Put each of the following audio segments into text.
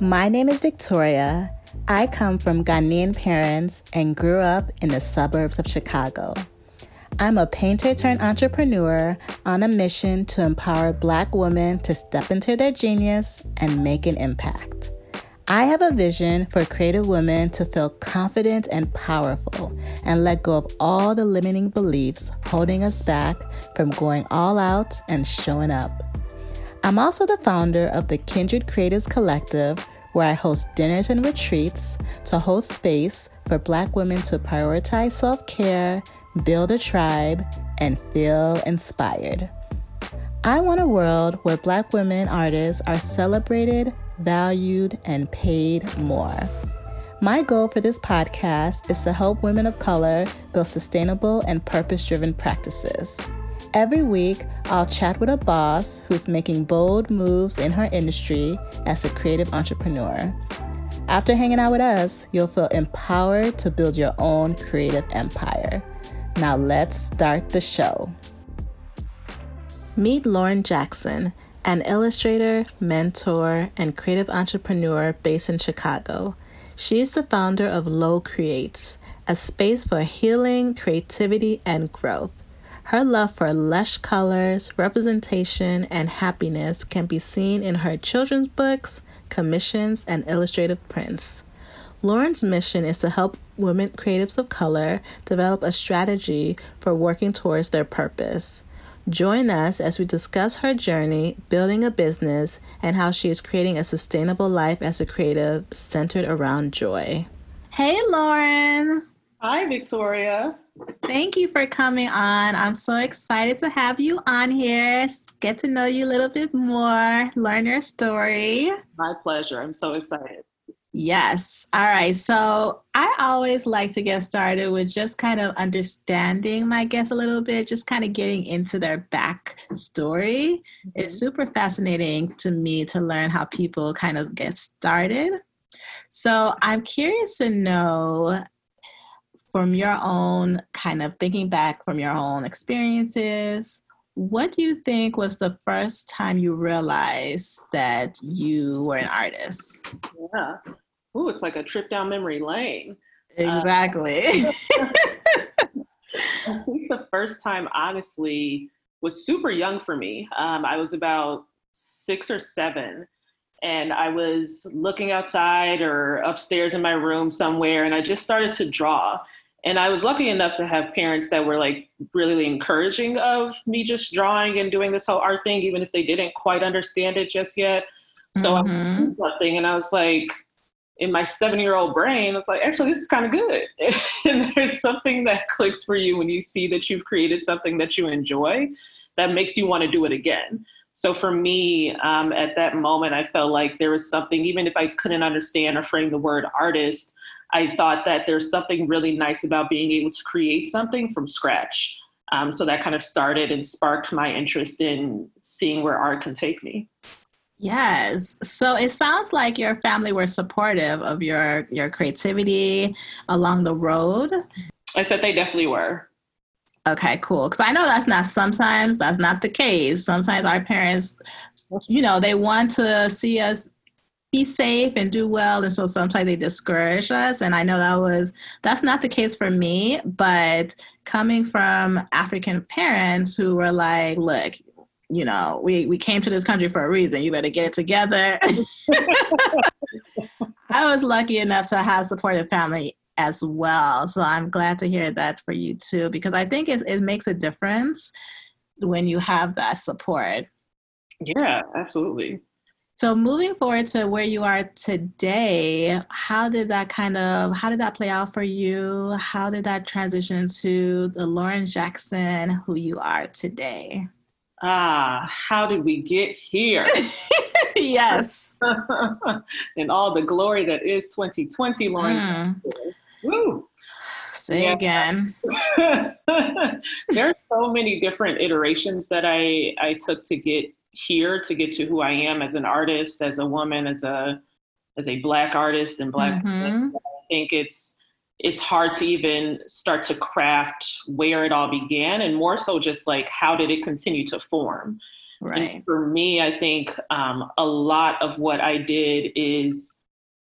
My name is Victoria. I come from Ghanaian parents and grew up in the suburbs of Chicago. I'm a painter turned entrepreneur on a mission to empower Black women to step into their genius and make an impact. I have a vision for creative women to feel confident and powerful and let go of all the limiting beliefs holding us back from going all out and showing up. I'm also the founder of the Kindred Creatives Collective, where I host dinners and retreats to host space for Black women to prioritize self care, build a tribe, and feel inspired. I want a world where Black women artists are celebrated, valued, and paid more. My goal for this podcast is to help women of color build sustainable and purpose driven practices. Every week, I'll chat with a boss who's making bold moves in her industry as a creative entrepreneur. After hanging out with us, you'll feel empowered to build your own creative empire. Now, let's start the show. Meet Lauren Jackson an illustrator, mentor, and creative entrepreneur based in Chicago. She is the founder of Low Creates, a space for healing, creativity, and growth. Her love for lush colors, representation, and happiness can be seen in her children's books, commissions, and illustrative prints. Lauren's mission is to help women creatives of color develop a strategy for working towards their purpose. Join us as we discuss her journey building a business and how she is creating a sustainable life as a creative centered around joy. Hey, Lauren. Hi, Victoria. Thank you for coming on. I'm so excited to have you on here, get to know you a little bit more, learn your story. My pleasure. I'm so excited. Yes. All right. So I always like to get started with just kind of understanding my guests a little bit, just kind of getting into their back story. Mm-hmm. It's super fascinating to me to learn how people kind of get started. So I'm curious to know from your own kind of thinking back from your own experiences, what do you think was the first time you realized that you were an artist? Yeah. Ooh, it's like a trip down memory lane. Exactly. Uh, I think the first time, honestly, was super young for me. Um, I was about six or seven, and I was looking outside or upstairs in my room somewhere, and I just started to draw and I was lucky enough to have parents that were like really encouraging of me just drawing and doing this whole art thing, even if they didn't quite understand it just yet. So mm-hmm. I something and I was like, in my seven year old brain, I was like, actually, this is kind of good. and there's something that clicks for you when you see that you've created something that you enjoy that makes you want to do it again. So for me, um, at that moment, I felt like there was something, even if I couldn't understand or frame the word artist, I thought that there's something really nice about being able to create something from scratch. Um, so that kind of started and sparked my interest in seeing where art can take me. Yes. So it sounds like your family were supportive of your your creativity along the road. I said they definitely were. Okay, cool. Because I know that's not sometimes that's not the case. Sometimes our parents, you know, they want to see us be safe and do well and so sometimes they discourage us and i know that was that's not the case for me but coming from african parents who were like look you know we we came to this country for a reason you better get together i was lucky enough to have supportive family as well so i'm glad to hear that for you too because i think it, it makes a difference when you have that support yeah absolutely so moving forward to where you are today, how did that kind of how did that play out for you? How did that transition to the Lauren Jackson who you are today? Ah, how did we get here? yes. and all the glory that is 2020, Lauren. Mm. Say yeah. again. There's so many different iterations that I I took to get here to get to who I am as an artist, as a woman, as a as a black artist and black mm-hmm. I think it's it's hard to even start to craft where it all began and more so just like how did it continue to form. Right. And for me, I think um, a lot of what I did is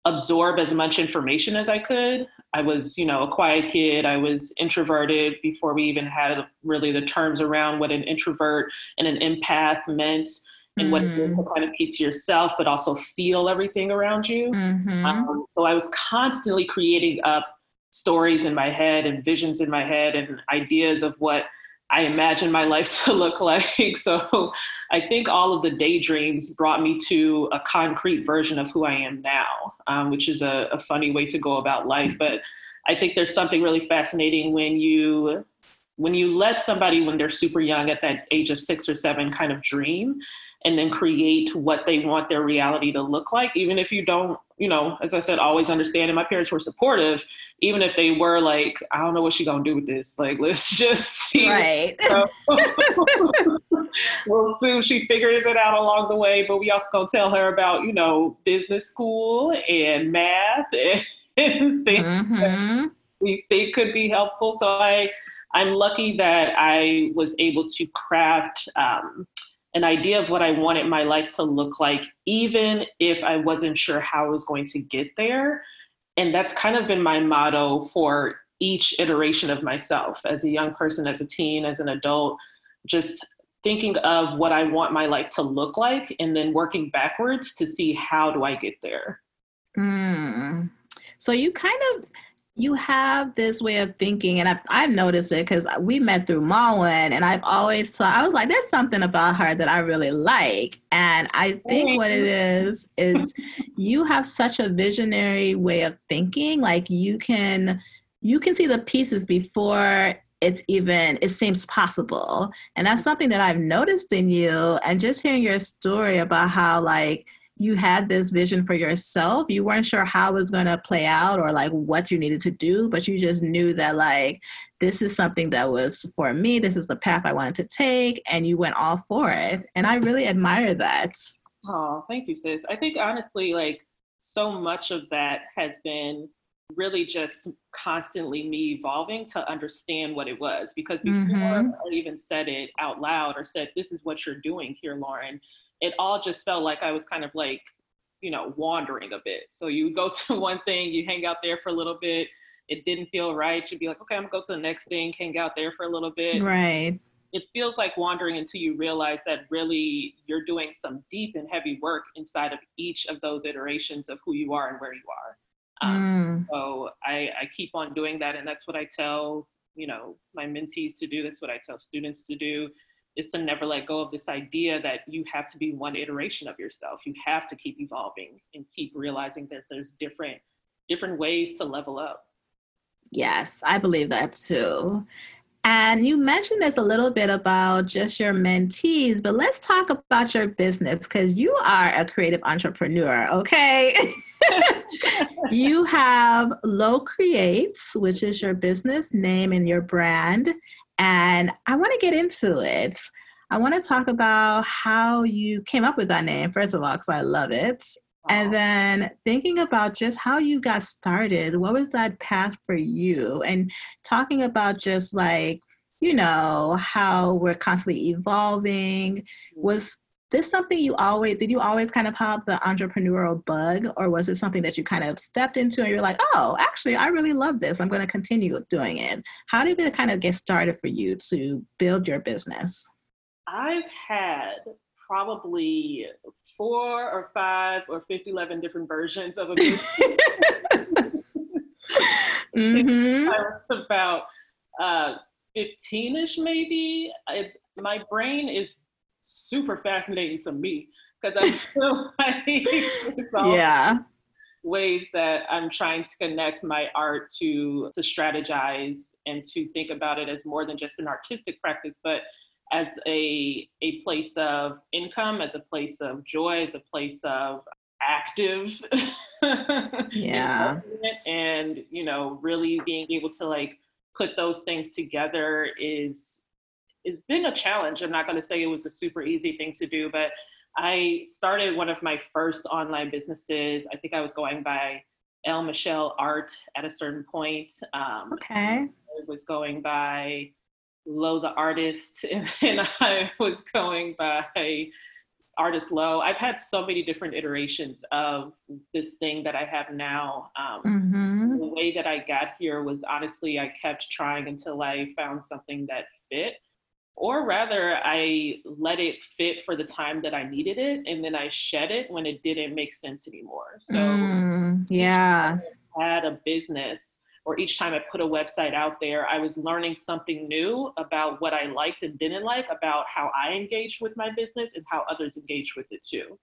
absorb as much information as I could. I was, you know, a quiet kid. I was introverted before we even had really the terms around what an introvert and an empath meant and mm. what it means to kind of keep to yourself, but also feel everything around you. Mm-hmm. Um, so I was constantly creating up stories in my head and visions in my head and ideas of what I imagined my life to look like. So I think all of the daydreams brought me to a concrete version of who I am now, um, which is a, a funny way to go about life. But I think there's something really fascinating when you when you let somebody when they're super young at that age of six or seven kind of dream and then create what they want their reality to look like even if you don't you know as i said always understand and my parents were supportive even if they were like i don't know what she gonna do with this like let's just see. Right. We'll soon she figures it out along the way but we also gonna tell her about you know business school and math and, and things mm-hmm. that we think could be helpful. So i i'm lucky that i was able to craft um, an idea of what I wanted my life to look like, even if I wasn't sure how I was going to get there. And that's kind of been my motto for each iteration of myself as a young person, as a teen, as an adult, just thinking of what I want my life to look like and then working backwards to see how do I get there. Mm. So you kind of you have this way of thinking, and I've, I've noticed it because we met through Malwin, and I've always saw I was like, there's something about her that I really like, and I think what it is is you have such a visionary way of thinking. Like you can you can see the pieces before it's even it seems possible, and that's something that I've noticed in you. And just hearing your story about how like you had this vision for yourself. You weren't sure how it was going to play out or like what you needed to do, but you just knew that like this is something that was for me. This is the path I wanted to take, and you went all for it. And I really admire that. Oh, thank you, sis. I think honestly, like so much of that has been really just constantly me evolving to understand what it was because before mm-hmm. I even said it out loud or said, This is what you're doing here, Lauren, it all just felt like I was kind of like, you know, wandering a bit. So you go to one thing, you hang out there for a little bit. It didn't feel right. You'd be like, okay, I'm gonna go to the next thing, hang out there for a little bit. Right. It feels like wandering until you realize that really you're doing some deep and heavy work inside of each of those iterations of who you are and where you are. Um, mm. So I, I keep on doing that, and that's what I tell you know my mentees to do. That's what I tell students to do is to never let go of this idea that you have to be one iteration of yourself. You have to keep evolving and keep realizing that there's different different ways to level up. Yes, I believe that too. And you mentioned this a little bit about just your mentees, but let's talk about your business because you are a creative entrepreneur, okay? you have Low Creates, which is your business name and your brand. And I want to get into it. I want to talk about how you came up with that name, first of all, because I love it. And then thinking about just how you got started, what was that path for you? And talking about just like, you know, how we're constantly evolving. Mm-hmm. Was this something you always did you always kind of have the entrepreneurial bug or was it something that you kind of stepped into and you're like oh actually i really love this. I'm going to continue doing it. How did it kind of get started for you to build your business? I've had probably four or five or 50 11 different versions of a business. Mm-hmm. i was about uh, 15ish maybe. I, my brain is super fascinating to me because I feel like yeah. ways that I'm trying to connect my art to to strategize and to think about it as more than just an artistic practice, but as a a place of income, as a place of joy, as a place of active yeah. and you know really being able to like put those things together is it's been a challenge. I'm not going to say it was a super easy thing to do, but I started one of my first online businesses. I think I was going by El Michelle Art at a certain point. Um, okay. It was going by Lo the artist, and I was going by artist Lo. I've had so many different iterations of this thing that I have now. Um, mm-hmm. The way that I got here was honestly, I kept trying until I found something that fit. Or rather, I let it fit for the time that I needed it, and then I shed it when it didn't make sense anymore. So, mm, yeah, I had a business or each time I put a website out there, I was learning something new about what I liked and didn't like, about how I engaged with my business and how others engaged with it too.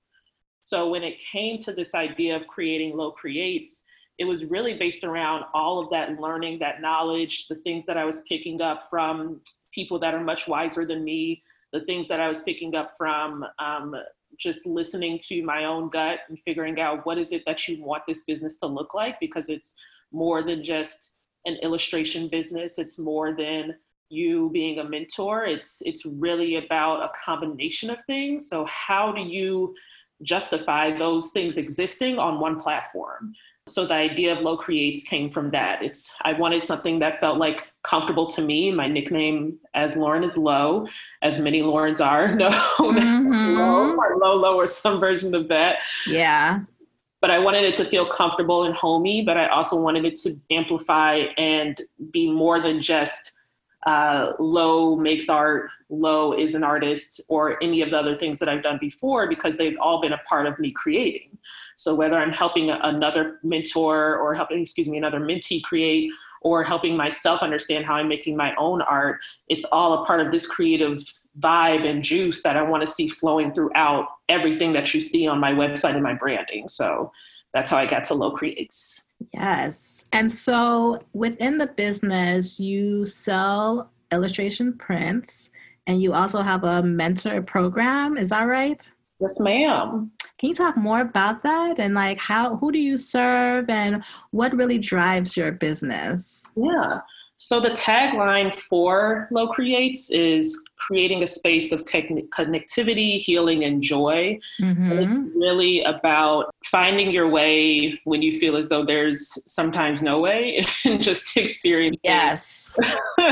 So when it came to this idea of creating low Creates, it was really based around all of that learning, that knowledge, the things that I was picking up from people that are much wiser than me, the things that I was picking up from um, just listening to my own gut and figuring out what is it that you want this business to look like because it's more than just an illustration business. It's more than you being a mentor. It's it's really about a combination of things. So how do you justify those things existing on one platform? So the idea of Low Creates came from that. It's I wanted something that felt like comfortable to me. My nickname as Lauren is Low, as many Laurens are known. Mm-hmm. Lo or Lolo or some version of that. Yeah but I wanted it to feel comfortable and homey, but I also wanted it to amplify and be more than just uh, Lo makes art, Low is an artist, or any of the other things that I've done before because they've all been a part of me creating. So whether I'm helping another mentor or helping, excuse me, another mentee create, or helping myself understand how I'm making my own art, it's all a part of this creative vibe and juice that I want to see flowing throughout everything that you see on my website and my branding. So that's how I got to Lo Creates. Yes. And so within the business, you sell illustration prints and you also have a mentor program. Is that right? Yes, ma'am. Can you talk more about that and like how who do you serve and what really drives your business? Yeah. So the tagline for Low Creates is creating a space of connectivity, healing, and joy. Mm-hmm. And it's really about finding your way when you feel as though there's sometimes no way, and just experiencing. Yes,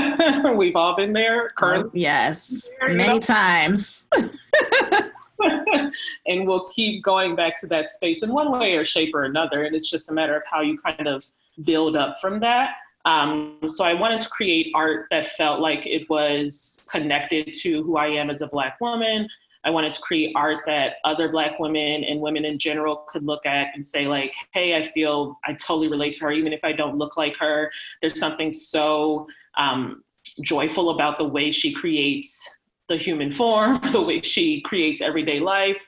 we've all been there. Currently, oh, yes, many know? times. and we'll keep going back to that space in one way or shape or another. And it's just a matter of how you kind of build up from that. Um, so I wanted to create art that felt like it was connected to who I am as a Black woman. I wanted to create art that other Black women and women in general could look at and say, like, hey, I feel I totally relate to her, even if I don't look like her. There's something so um, joyful about the way she creates the human form, the way she creates everyday life.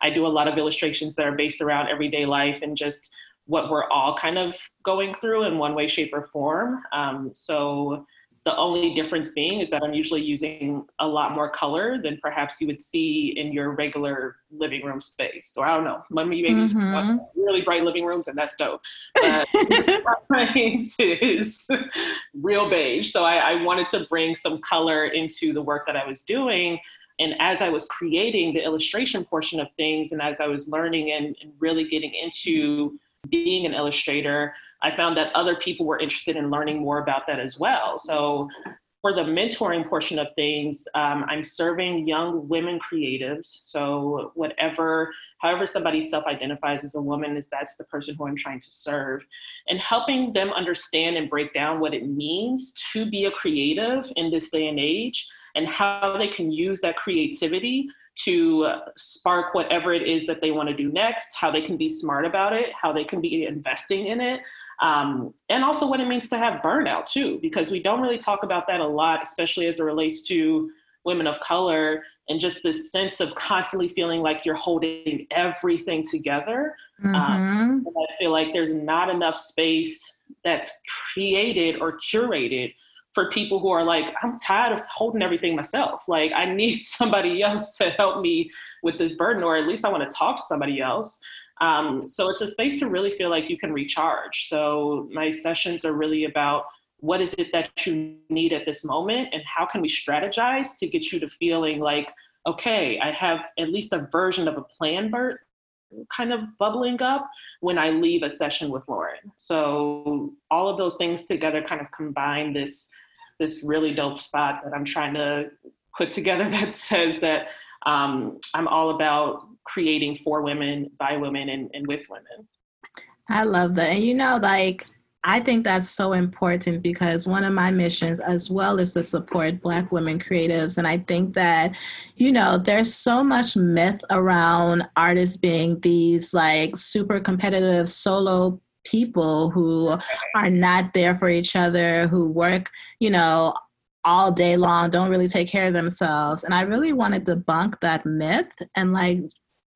I do a lot of illustrations that are based around everyday life and just what we're all kind of going through in one way, shape, or form. Um, so the only difference being is that I'm usually using a lot more color than perhaps you would see in your regular living room space. So I don't know, maybe maybe mm-hmm. really bright living rooms, and that's dope. But is real beige. So I, I wanted to bring some color into the work that I was doing. And as I was creating the illustration portion of things, and as I was learning and, and really getting into being an illustrator, I found that other people were interested in learning more about that as well. So for the mentoring portion of things, um, I'm serving young women creatives. So whatever, however somebody self-identifies as a woman, is that's the person who I'm trying to serve, and helping them understand and break down what it means to be a creative in this day and age, and how they can use that creativity to spark whatever it is that they want to do next, how they can be smart about it, how they can be investing in it, um, and also what it means to have burnout too, because we don't really talk about that a lot, especially as it relates to women of color and just this sense of constantly feeling like you're holding everything together. Um, mm-hmm. Um, I feel like there's not enough space that's created or curated for people who are like, I'm tired of holding everything myself. Like, I need somebody else to help me with this burden, or at least I want to talk to somebody else. Um, so it's a space to really feel like you can recharge. So my sessions are really about what is it that you need at this moment and how can we strategize to get you to feeling like, okay, I have at least a version of a plan, Bert, kind of bubbling up when I leave a session with Lauren. So all of those things together kind of combine this this really dope spot that I'm trying to put together that says that um, I'm all about creating for women, by women, and, and with women. I love that. And you know, like, I think that's so important because one of my missions as well is to support Black women creatives. And I think that, you know, there's so much myth around artists being these like super competitive solo people who are not there for each other, who work, you know, all day long, don't really take care of themselves. And I really want to debunk that myth and like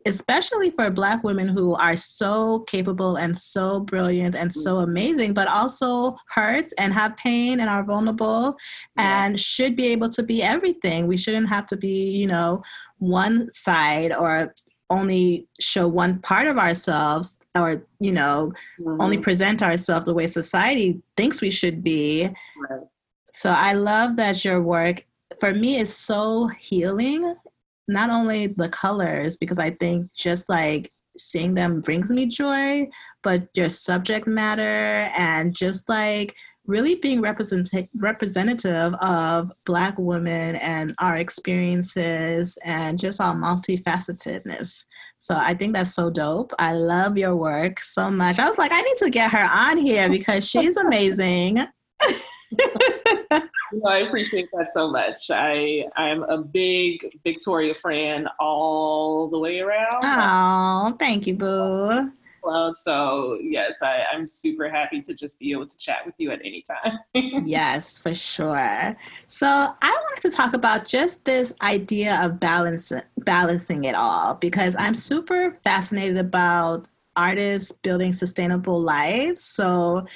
especially for black women who are so capable and so brilliant and so mm-hmm. amazing but also hurt and have pain and are vulnerable yeah. and should be able to be everything we shouldn't have to be you know one side or only show one part of ourselves or you know mm-hmm. only present ourselves the way society thinks we should be right. so i love that your work for me is so healing not only the colors, because I think just like seeing them brings me joy, but your subject matter and just like really being represent- representative of Black women and our experiences and just our multifacetedness. So I think that's so dope. I love your work so much. I was like, I need to get her on here because she's amazing. no, I appreciate that so much. I I'm a big Victoria fan all the way around. Oh, thank you, Boo. Club. So yes, I, I'm super happy to just be able to chat with you at any time. yes, for sure. So I wanted to talk about just this idea of balance balancing it all because I'm super fascinated about artists building sustainable lives. So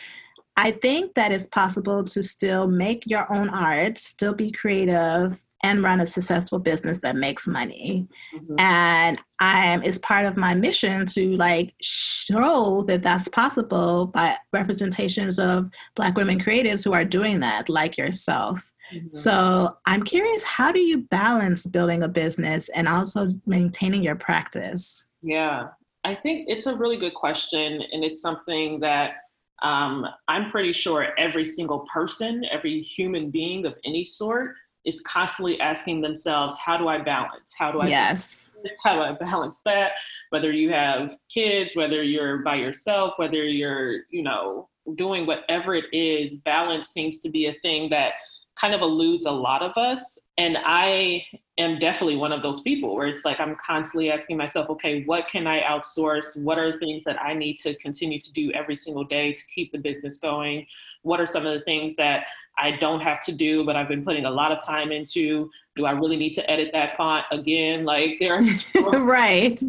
I think that it's possible to still make your own art, still be creative, and run a successful business that makes money. Mm-hmm. And I am is part of my mission to like show that that's possible by representations of Black women creatives who are doing that, like yourself. Mm-hmm. So I'm curious, how do you balance building a business and also maintaining your practice? Yeah, I think it's a really good question, and it's something that um, I'm pretty sure every single person, every human being of any sort is constantly asking themselves, how do I balance? How do I yes. how do I balance that? Whether you have kids, whether you're by yourself, whether you're, you know, doing whatever it is, balance seems to be a thing that kind of eludes a lot of us. And I am definitely one of those people where it's like I'm constantly asking myself, okay, what can I outsource? What are things that I need to continue to do every single day to keep the business going? What are some of the things that I don't have to do, but I've been putting a lot of time into? Do I really need to edit that font again? Like there are right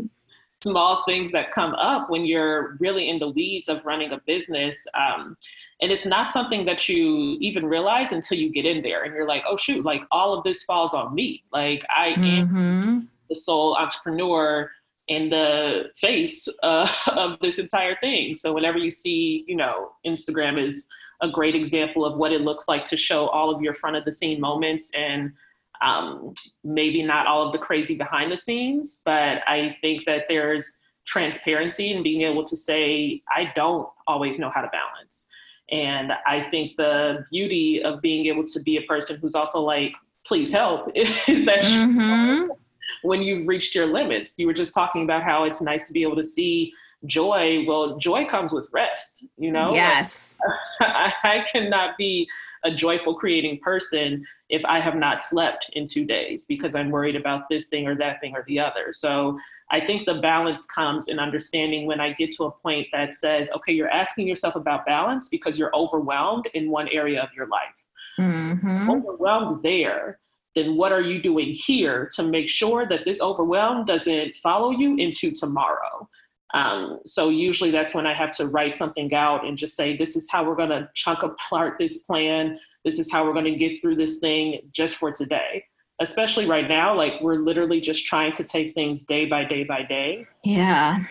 small things that come up when you're really in the weeds of running a business. Um, and it's not something that you even realize until you get in there and you're like, oh, shoot, like all of this falls on me. Like I mm-hmm. am the sole entrepreneur in the face uh, of this entire thing. So whenever you see, you know, Instagram is a great example of what it looks like to show all of your front of the scene moments and um, maybe not all of the crazy behind the scenes, but I think that there's transparency and being able to say, I don't always know how to balance. And I think the beauty of being able to be a person who's also like, please help, is that mm-hmm. when you've reached your limits. You were just talking about how it's nice to be able to see joy. Well, joy comes with rest, you know? Yes. I, I cannot be a joyful creating person if I have not slept in two days because I'm worried about this thing or that thing or the other. So I think the balance comes in understanding when I get to a point that says, okay, you're asking yourself about balance because you're overwhelmed in one area of your life. Mm-hmm. Overwhelmed there, then what are you doing here to make sure that this overwhelm doesn't follow you into tomorrow? Um, so usually that's when I have to write something out and just say, this is how we're going to chunk apart this plan. This is how we're going to get through this thing just for today especially right now, like we're literally just trying to take things day by day by day. Yeah.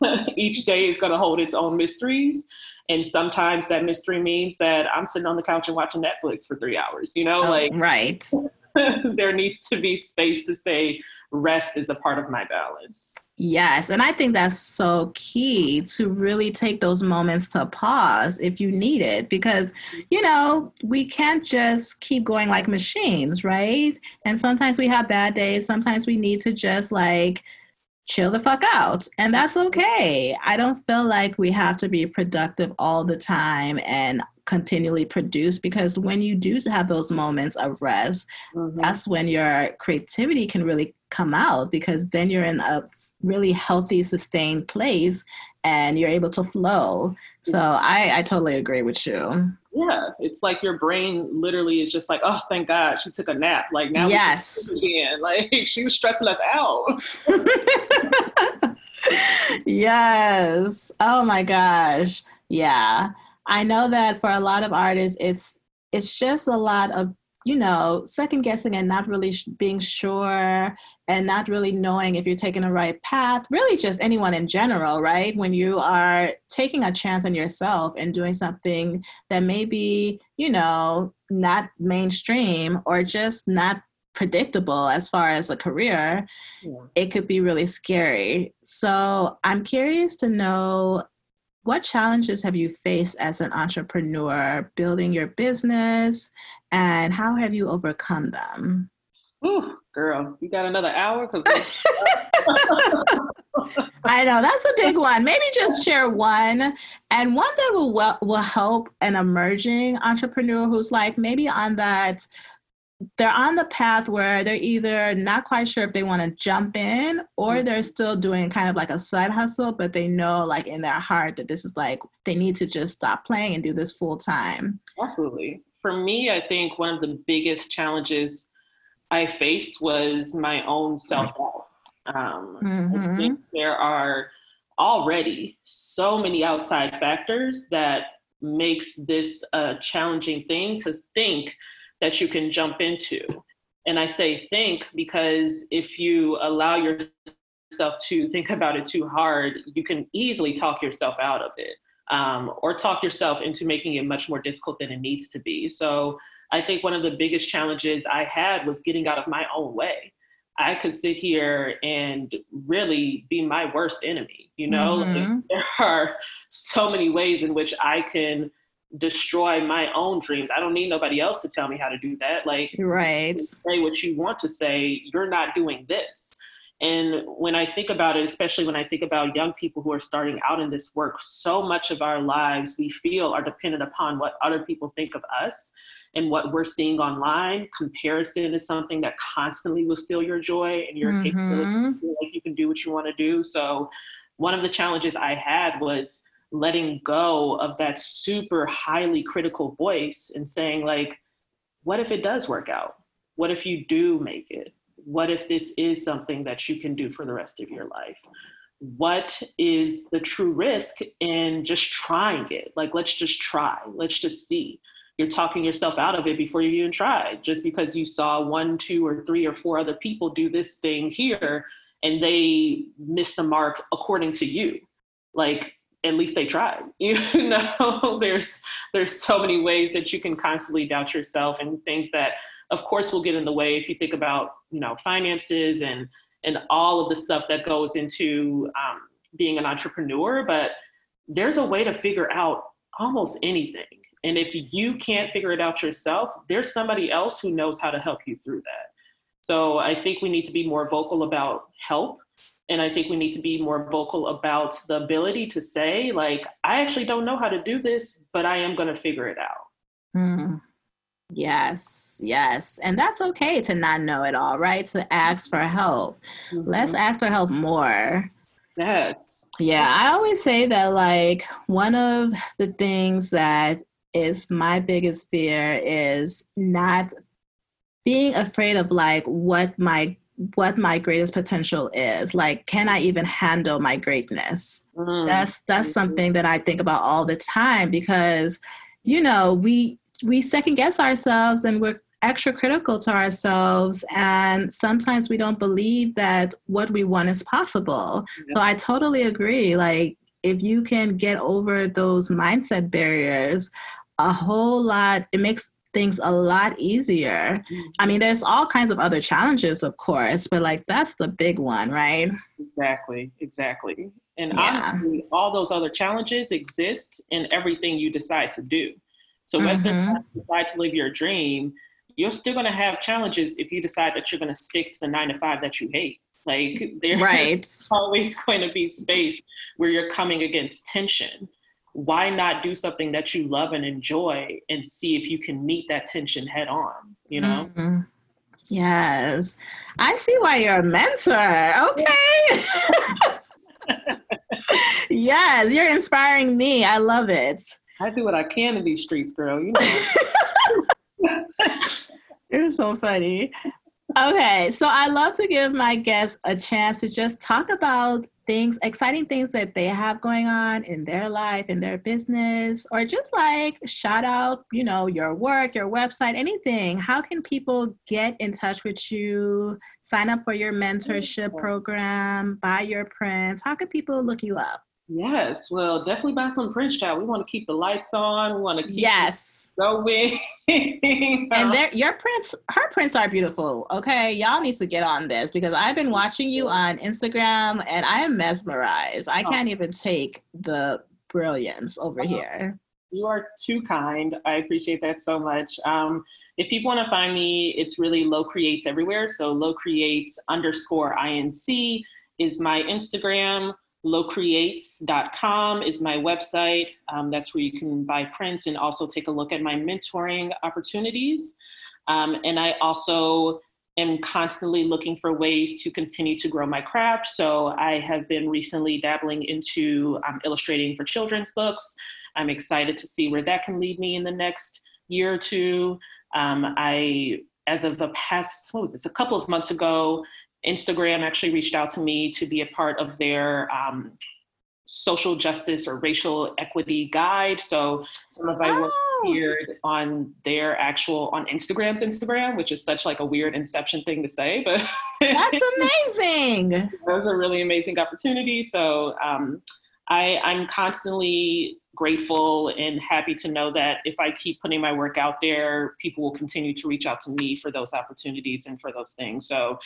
Each day is going to hold its own mysteries. And sometimes that mystery means that I'm sitting on the couch and watching Netflix for three hours, you know, oh, like, right. there needs to be space to say rest is a part of my balance. Yes, and I think that's so key to really take those moments to pause if you need it because you know, we can't just keep going like machines, right? And sometimes we have bad days, sometimes we need to just like chill the fuck out. And that's okay. I don't feel like we have to be productive all the time and continually produce because when you do have those moments of rest, mm-hmm. that's when your creativity can really come out because then you're in a really healthy, sustained place and you're able to flow. So I, I totally agree with you. Yeah, it's like your brain literally is just like, oh, thank God she took a nap. Like now, yes, again. Like she was stressing us out. yes. Oh my gosh. Yeah. I know that for a lot of artists, it's it's just a lot of you know second guessing and not really sh- being sure and not really knowing if you're taking the right path. Really, just anyone in general, right? When you are taking a chance on yourself and doing something that may be you know not mainstream or just not predictable as far as a career, yeah. it could be really scary. So I'm curious to know what challenges have you faced as an entrepreneur building your business and how have you overcome them? Ooh, girl, you got another hour? Cause I know that's a big one. Maybe just share one and one that will will help an emerging entrepreneur who's like maybe on that they're on the path where they're either not quite sure if they want to jump in or mm-hmm. they're still doing kind of like a side hustle, but they know like in their heart that this is like they need to just stop playing and do this full time. Absolutely. For me, I think one of the biggest challenges I faced was my own self doubt. Um, mm-hmm. I think there are already so many outside factors that makes this a challenging thing to think that you can jump into. And I say think because if you allow yourself to think about it too hard, you can easily talk yourself out of it um, or talk yourself into making it much more difficult than it needs to be. So I think one of the biggest challenges I had was getting out of my own way. I could sit here and really be my worst enemy. You know, mm-hmm. there are so many ways in which I can destroy my own dreams. I don't need nobody else to tell me how to do that. Like, right. Say what you want to say. You're not doing this. And when I think about it, especially when I think about young people who are starting out in this work, so much of our lives we feel are dependent upon what other people think of us and what we're seeing online. Comparison is something that constantly will steal your joy and your mm-hmm. capability like you can do what you want to do. So, one of the challenges I had was letting go of that super highly critical voice and saying like what if it does work out? What if you do make it? What if this is something that you can do for the rest of your life? What is the true risk in just trying it? Like let's just try. Let's just see. You're talking yourself out of it before you even try just because you saw one two or three or four other people do this thing here and they missed the mark according to you. Like at least they tried. You know there's there's so many ways that you can constantly doubt yourself and things that of course will get in the way if you think about you know finances and and all of the stuff that goes into um, being an entrepreneur but there's a way to figure out almost anything. And if you can't figure it out yourself there's somebody else who knows how to help you through that. So i think we need to be more vocal about help and i think we need to be more vocal about the ability to say like i actually don't know how to do this but i am going to figure it out. Mm. yes yes. And that's okay to not know it all right? To ask for help. Mm-hmm. let's ask for help more. Yes. Yeah i always say that like one of the things that is my biggest fear is not being afraid of like what my what my greatest potential is like can i even handle my greatness mm. that's that's something that i think about all the time because you know we we second guess ourselves and we're extra critical to ourselves and sometimes we don't believe that what we want is possible yeah. so i totally agree like if you can get over those mindset barriers a whole lot it makes things a lot easier. Mm-hmm. I mean, there's all kinds of other challenges, of course, but like that's the big one, right? Exactly, exactly. And yeah. honestly, all those other challenges exist in everything you decide to do. So whether mm-hmm. you decide to live your dream, you're still going to have challenges if you decide that you're going to stick to the nine to five that you hate. Like there's right. always going to be space where you're coming against tension. Why not do something that you love and enjoy and see if you can meet that tension head on, you know? Mm-hmm. Yes. I see why you're a mentor. Okay. yes, you're inspiring me. I love it. I do what I can in these streets, girl. You know. you're so funny. Okay, so I love to give my guests a chance to just talk about things, exciting things that they have going on in their life, in their business, or just like shout out, you know, your work, your website, anything. How can people get in touch with you, sign up for your mentorship program, buy your prints? How can people look you up? Yes, well, definitely buy some prints, child. We want to keep the lights on. We want to keep yes going. and there, your prints, her prints are beautiful. Okay, y'all need to get on this because I've been watching you on Instagram and I am mesmerized. I oh. can't even take the brilliance over oh. here. You are too kind. I appreciate that so much. Um, if people want to find me, it's really Low Creates everywhere. So Low Creates underscore inc is my Instagram lowcreates.com is my website. Um, that's where you can buy prints and also take a look at my mentoring opportunities. Um, and I also am constantly looking for ways to continue to grow my craft. So I have been recently dabbling into um, illustrating for children's books. I'm excited to see where that can lead me in the next year or two. Um, I, as of the past, what was this, a couple of months ago, Instagram actually reached out to me to be a part of their um, social justice or racial equity guide. So some of my oh. work appeared on their actual on Instagram's Instagram, which is such like a weird inception thing to say, but that's amazing. it was a really amazing opportunity. So um, I, I'm constantly grateful and happy to know that if I keep putting my work out there, people will continue to reach out to me for those opportunities and for those things. So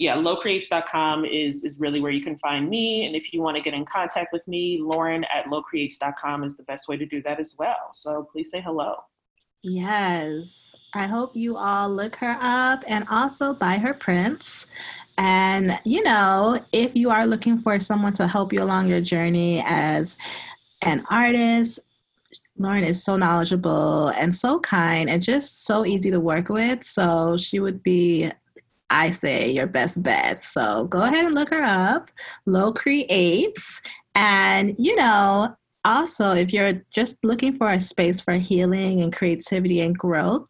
yeah, lowcreates.com is, is really where you can find me. And if you want to get in contact with me, Lauren at lowcreates.com is the best way to do that as well. So please say hello. Yes. I hope you all look her up and also buy her prints. And, you know, if you are looking for someone to help you along your journey as an artist, Lauren is so knowledgeable and so kind and just so easy to work with. So she would be I say your best bet. So go ahead and look her up. Low Creates. And, you know, also, if you're just looking for a space for healing and creativity and growth,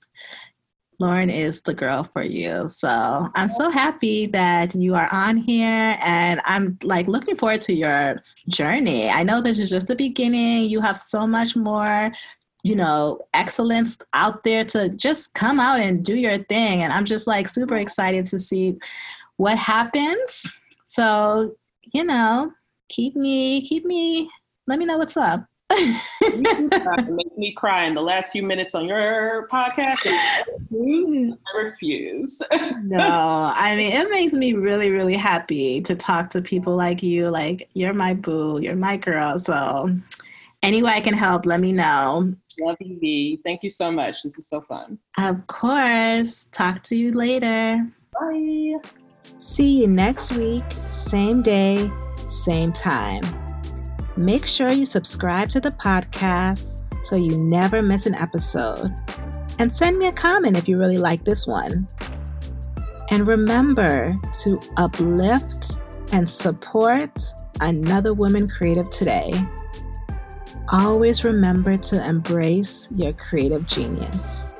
Lauren is the girl for you. So I'm so happy that you are on here and I'm like looking forward to your journey. I know this is just the beginning. You have so much more you know, excellence out there to just come out and do your thing. And I'm just like super excited to see what happens. So, you know, keep me, keep me, let me know what's up. make me cry in the last few minutes on your podcast. I refuse. I refuse. no, I mean it makes me really, really happy to talk to people like you. Like you're my boo, you're my girl. So any way I can help, let me know. Love you, V. Thank you so much. This is so fun. Of course. Talk to you later. Bye. See you next week, same day, same time. Make sure you subscribe to the podcast so you never miss an episode. And send me a comment if you really like this one. And remember to uplift and support another woman creative today always remember to embrace your creative genius.